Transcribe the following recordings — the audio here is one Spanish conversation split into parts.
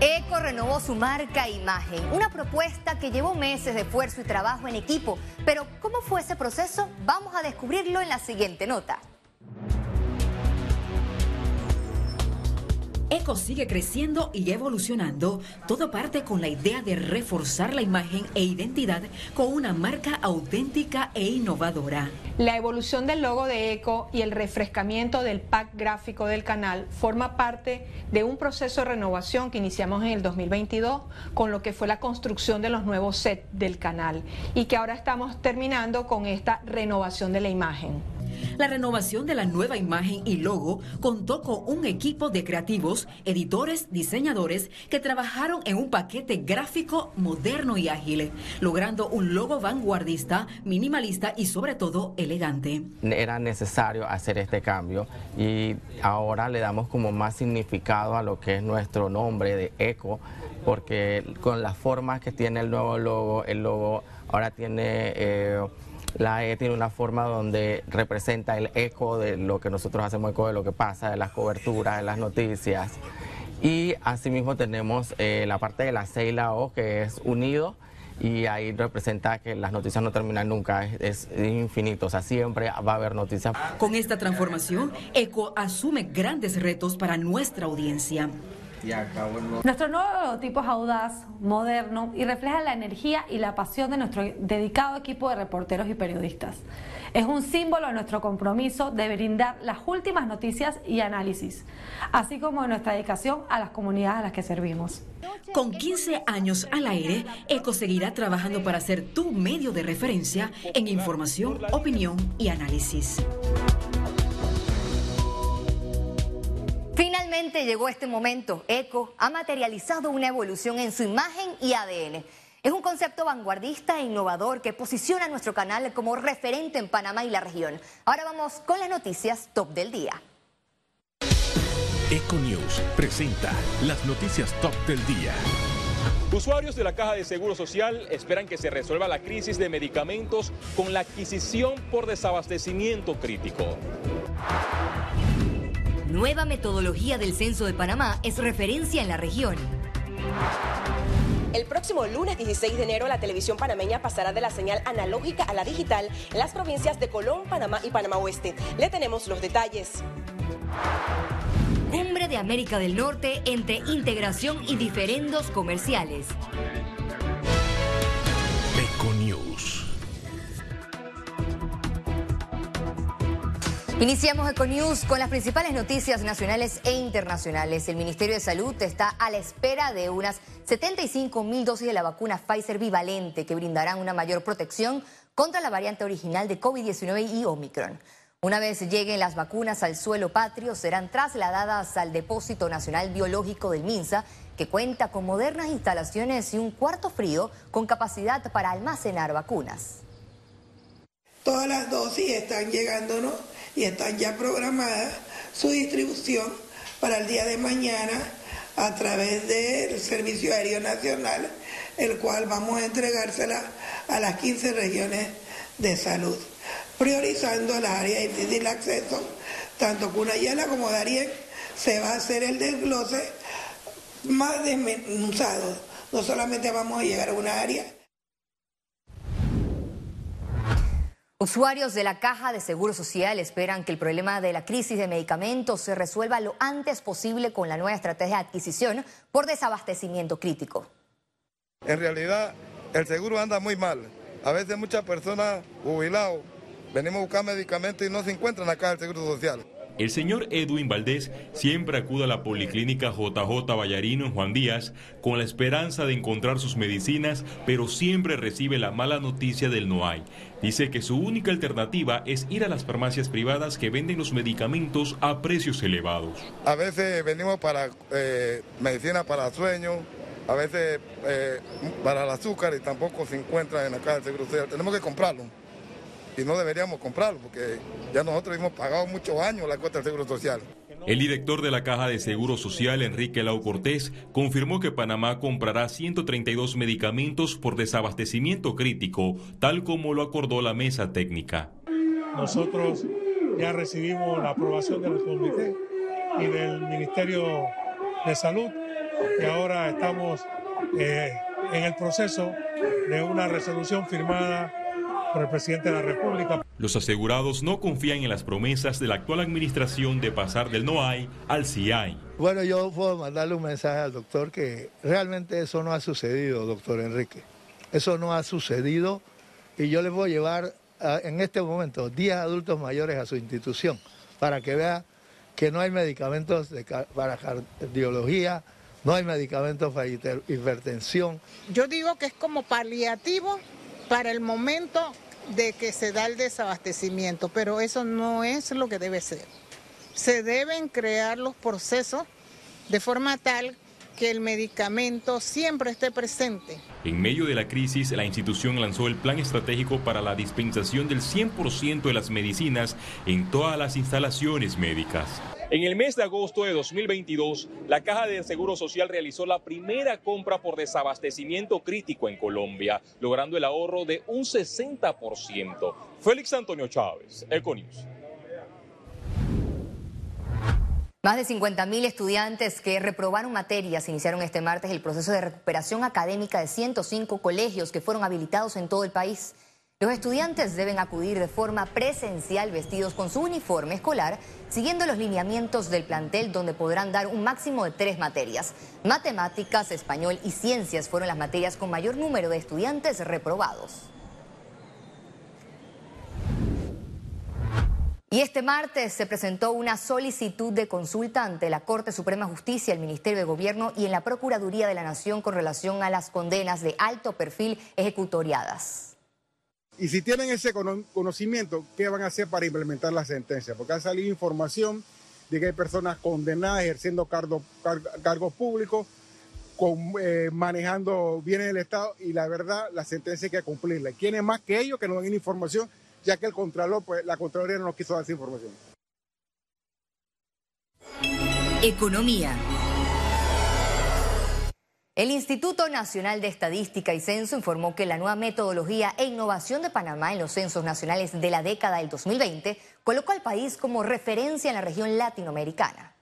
Eco renovó su marca imagen, una propuesta que llevó meses de esfuerzo y trabajo en equipo. Pero ¿cómo fue ese proceso? Vamos a descubrirlo en la siguiente nota. Eco sigue creciendo y evolucionando, todo parte con la idea de reforzar la imagen e identidad con una marca auténtica e innovadora. La evolución del logo de Eco y el refrescamiento del pack gráfico del canal forma parte de un proceso de renovación que iniciamos en el 2022 con lo que fue la construcción de los nuevos sets del canal y que ahora estamos terminando con esta renovación de la imagen. La renovación de la nueva imagen y logo contó con un equipo de creativos, editores, diseñadores que trabajaron en un paquete gráfico moderno y ágil, logrando un logo vanguardista, minimalista y sobre todo elegante. Era necesario hacer este cambio y ahora le damos como más significado a lo que es nuestro nombre de Eco, porque con las formas que tiene el nuevo logo, el logo ahora tiene... Eh, la E tiene una forma donde representa el eco de lo que nosotros hacemos eco de lo que pasa, de las coberturas, de las noticias. Y asimismo tenemos eh, la parte de la C y la O que es unido y ahí representa que las noticias no terminan nunca, es, es, infinito, o sea, siempre va a haber noticias. Con esta transformación, ECO asume grandes retos para nuestra audiencia. Nuestro nuevo tipo es audaz, moderno y refleja la energía y la pasión de nuestro dedicado equipo de reporteros y periodistas. Es un símbolo de nuestro compromiso de brindar las últimas noticias y análisis, así como de nuestra dedicación a las comunidades a las que servimos. Con 15 años al aire, ECO seguirá trabajando para ser tu medio de referencia en información, opinión y análisis. Finalmente llegó este momento. ECO ha materializado una evolución en su imagen y ADN. Es un concepto vanguardista e innovador que posiciona a nuestro canal como referente en Panamá y la región. Ahora vamos con las noticias top del día. Eco News presenta las noticias top del día. Usuarios de la Caja de Seguro Social esperan que se resuelva la crisis de medicamentos con la adquisición por desabastecimiento crítico. Nueva metodología del Censo de Panamá es referencia en la región. El próximo lunes 16 de enero la televisión panameña pasará de la señal analógica a la digital en las provincias de Colón, Panamá y Panamá Oeste. Le tenemos los detalles. Cumbre de América del Norte entre integración y diferendos comerciales. Iniciamos Econews con las principales noticias nacionales e internacionales. El Ministerio de Salud está a la espera de unas 75 mil dosis de la vacuna Pfizer bivalente que brindarán una mayor protección contra la variante original de COVID-19 y Omicron. Una vez lleguen las vacunas al suelo patrio, serán trasladadas al Depósito Nacional Biológico del MINSA, que cuenta con modernas instalaciones y un cuarto frío con capacidad para almacenar vacunas. Todas las dosis están llegándonos y están ya programadas su distribución para el día de mañana a través del Servicio Aéreo Nacional, el cual vamos a entregársela a las 15 regiones de salud, priorizando las áreas de difícil acceso, tanto Cunayala como Darien, se va a hacer el desglose más desmenuzado. No solamente vamos a llegar a una área, Usuarios de la Caja de Seguro Social esperan que el problema de la crisis de medicamentos se resuelva lo antes posible con la nueva estrategia de adquisición por desabastecimiento crítico. En realidad, el seguro anda muy mal. A veces muchas personas jubilados venimos a buscar medicamentos y no se encuentran acá el Seguro Social. El señor Edwin Valdés siempre acude a la policlínica JJ Vallarino en Juan Díaz con la esperanza de encontrar sus medicinas, pero siempre recibe la mala noticia del no hay. Dice que su única alternativa es ir a las farmacias privadas que venden los medicamentos a precios elevados. A veces venimos para eh, medicina para sueño, a veces eh, para el azúcar y tampoco se encuentra en la caja Social. Tenemos que comprarlo y no deberíamos comprarlo porque ya nosotros hemos pagado muchos años la cuota del Seguro Social. El director de la Caja de Seguro Social, Enrique Lau Cortés, confirmó que Panamá comprará 132 medicamentos por desabastecimiento crítico, tal como lo acordó la mesa técnica. Nosotros ya recibimos la aprobación del comité y del Ministerio de Salud y ahora estamos eh, en el proceso de una resolución firmada por el presidente de la República. Los asegurados no confían en las promesas de la actual administración de pasar del no hay al sí hay. Bueno, yo puedo mandarle un mensaje al doctor que realmente eso no ha sucedido, doctor Enrique. Eso no ha sucedido y yo les voy a llevar en este momento 10 adultos mayores a su institución para que vea que no hay medicamentos para cardiología, no hay medicamentos para hipertensión. Yo digo que es como paliativo para el momento de que se da el desabastecimiento, pero eso no es lo que debe ser. Se deben crear los procesos de forma tal que el medicamento siempre esté presente. En medio de la crisis, la institución lanzó el plan estratégico para la dispensación del 100% de las medicinas en todas las instalaciones médicas. En el mes de agosto de 2022, la Caja de Seguro Social realizó la primera compra por desabastecimiento crítico en Colombia, logrando el ahorro de un 60%. Félix Antonio Chávez, Econius. Más de 50.000 estudiantes que reprobaron materias iniciaron este martes el proceso de recuperación académica de 105 colegios que fueron habilitados en todo el país. Los estudiantes deben acudir de forma presencial vestidos con su uniforme escolar, siguiendo los lineamientos del plantel donde podrán dar un máximo de tres materias. Matemáticas, español y ciencias fueron las materias con mayor número de estudiantes reprobados. Y este martes se presentó una solicitud de consulta ante la Corte Suprema de Justicia, el Ministerio de Gobierno y en la Procuraduría de la Nación con relación a las condenas de alto perfil ejecutoriadas. Y si tienen ese conocimiento, ¿qué van a hacer para implementar la sentencia? Porque ha salido información de que hay personas condenadas ejerciendo cargos públicos, eh, manejando bienes del Estado y la verdad, la sentencia hay que cumplirla. ¿Quién es más que ellos que no dan información ya que el Contralor, pues la Contraloría no nos quiso dar esa información. Economía. El Instituto Nacional de Estadística y Censo informó que la nueva metodología e innovación de Panamá en los censos nacionales de la década del 2020 colocó al país como referencia en la región latinoamericana.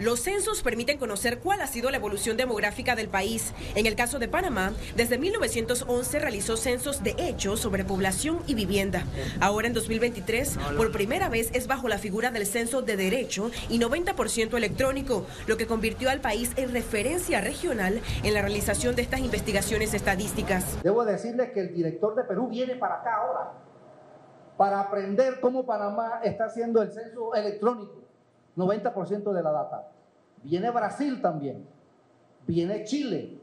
Los censos permiten conocer cuál ha sido la evolución demográfica del país. En el caso de Panamá, desde 1911 realizó censos de hecho sobre población y vivienda. Ahora en 2023, por primera vez es bajo la figura del censo de derecho y 90% electrónico, lo que convirtió al país en referencia regional en la realización de estas investigaciones estadísticas. Debo decirles que el director de Perú viene para acá ahora para aprender cómo Panamá está haciendo el censo electrónico 90% de la data. Viene Brasil también, viene Chile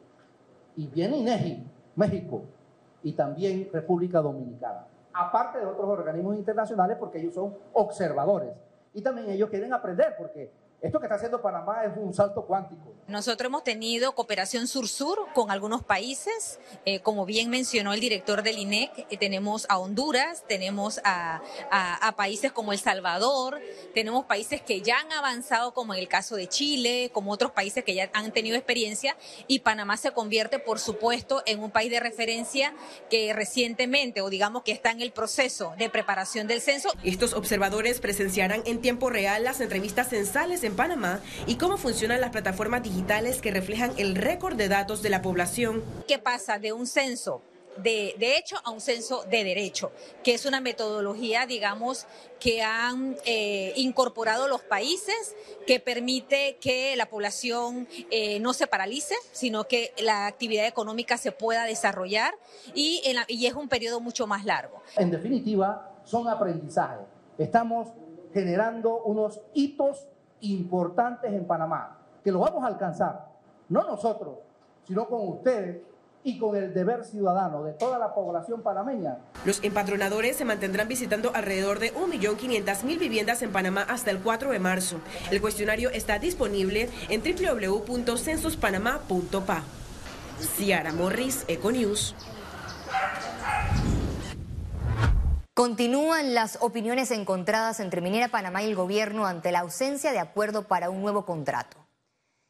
y viene INEGI, México y también República Dominicana. Aparte de otros organismos internacionales porque ellos son observadores y también ellos quieren aprender porque esto que está haciendo Panamá es un salto cuántico. Nosotros hemos tenido cooperación sur-sur con algunos países, eh, como bien mencionó el director del INEC, eh, tenemos a Honduras, tenemos a, países como El Salvador, tenemos países que ya han avanzado como en el caso de Chile, como otros países que ya han tenido experiencia y Panamá se convierte, por supuesto, en un país de referencia que recientemente, o digamos que está en el proceso de preparación del censo. Estos observadores presenciarán en tiempo real las entrevistas censales en Panamá y cómo funcionan las plataformas digitales que reflejan el récord de datos de la población. ¿Qué pasa de un censo? De, hecho a un censo de derecho, que es una metodología, digamos, que han eh, incorporado los países, que permite que la población eh, no se paralice, sino que la actividad económica se pueda desarrollar y, y es un periodo mucho más largo. En definitiva, son aprendizajes. Estamos generando unos hitos importantes en Panamá, que lo vamos a alcanzar, no nosotros, sino con ustedes y con el deber ciudadano de toda la población panameña. Los empadronadores se mantendrán visitando alrededor de 1.500.000 viviendas en Panamá hasta el 4 de marzo. El cuestionario está disponible en www.censuspanamá.pa. Ciara Morris, Econews. Continúan las opiniones encontradas entre Minera Panamá y el gobierno ante la ausencia de acuerdo para un nuevo contrato.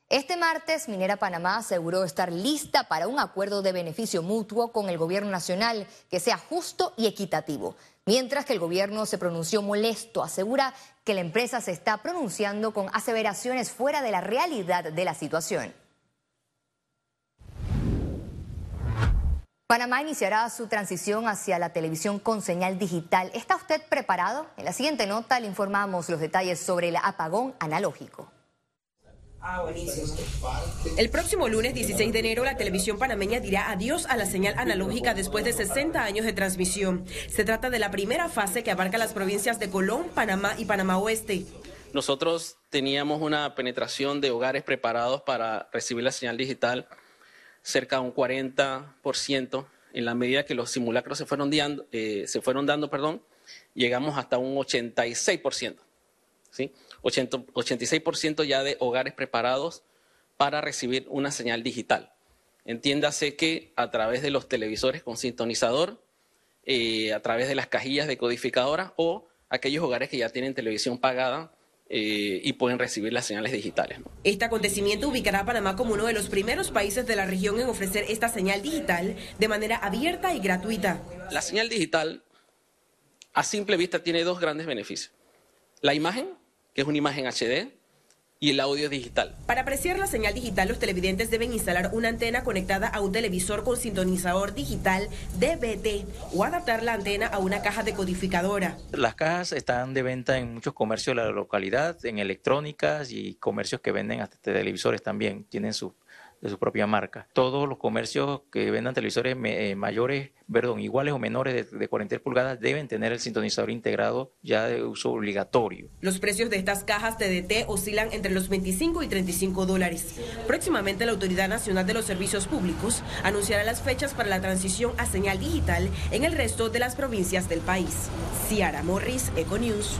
Este martes, Minera Panamá aseguró estar lista para un acuerdo de beneficio mutuo con el gobierno nacional que sea justo y equitativo. Mientras que el gobierno se pronunció molesto, asegura que la empresa se está pronunciando con aseveraciones fuera de la realidad de la situación. Panamá iniciará su transición hacia la televisión con señal digital. ¿Está usted preparado? En la siguiente nota le informamos los detalles sobre el apagón analógico. Ah, el próximo lunes 16 de enero, la televisión panameña dirá adiós a la señal analógica después de 60 años de transmisión. Se trata de la primera fase que abarca las provincias de Colón, Panamá y Panamá Oeste. Nosotros teníamos una penetración de hogares preparados para recibir la señal digital cerca de un 40%, en la medida que los simulacros se fueron, dando, eh, se fueron dando, perdón, llegamos hasta un 86%. ¿sí? 86% ya de hogares preparados para recibir una señal digital. Entiéndase que a través de los televisores con sintonizador, eh, a través de las cajillas decodificadoras o aquellos hogares que ya tienen televisión pagada eh, y pueden recibir las señales digitales. Este acontecimiento ubicará a Panamá como uno de los primeros países de la región en ofrecer esta señal digital de manera abierta y gratuita. La señal digital, a simple vista, tiene dos grandes beneficios. La imagen, que es una imagen HD, y el audio digital. Para apreciar la señal digital, los televidentes deben instalar una antena conectada a un televisor con sintonizador digital DVT o adaptar la antena a una caja decodificadora. Las cajas están de venta en muchos comercios de la localidad, en electrónicas y comercios que venden hasta televisores también, tienen su de su propia marca. Todos los comercios que vendan televisores eh, mayores, perdón, iguales o menores de, de 43 pulgadas deben tener el sintonizador integrado ya de uso obligatorio. Los precios de estas cajas TDT oscilan entre los 25 y 35 dólares. Próximamente la Autoridad Nacional de los Servicios Públicos anunciará las fechas para la transición a señal digital en el resto de las provincias del país. Ciara Morris, Econews.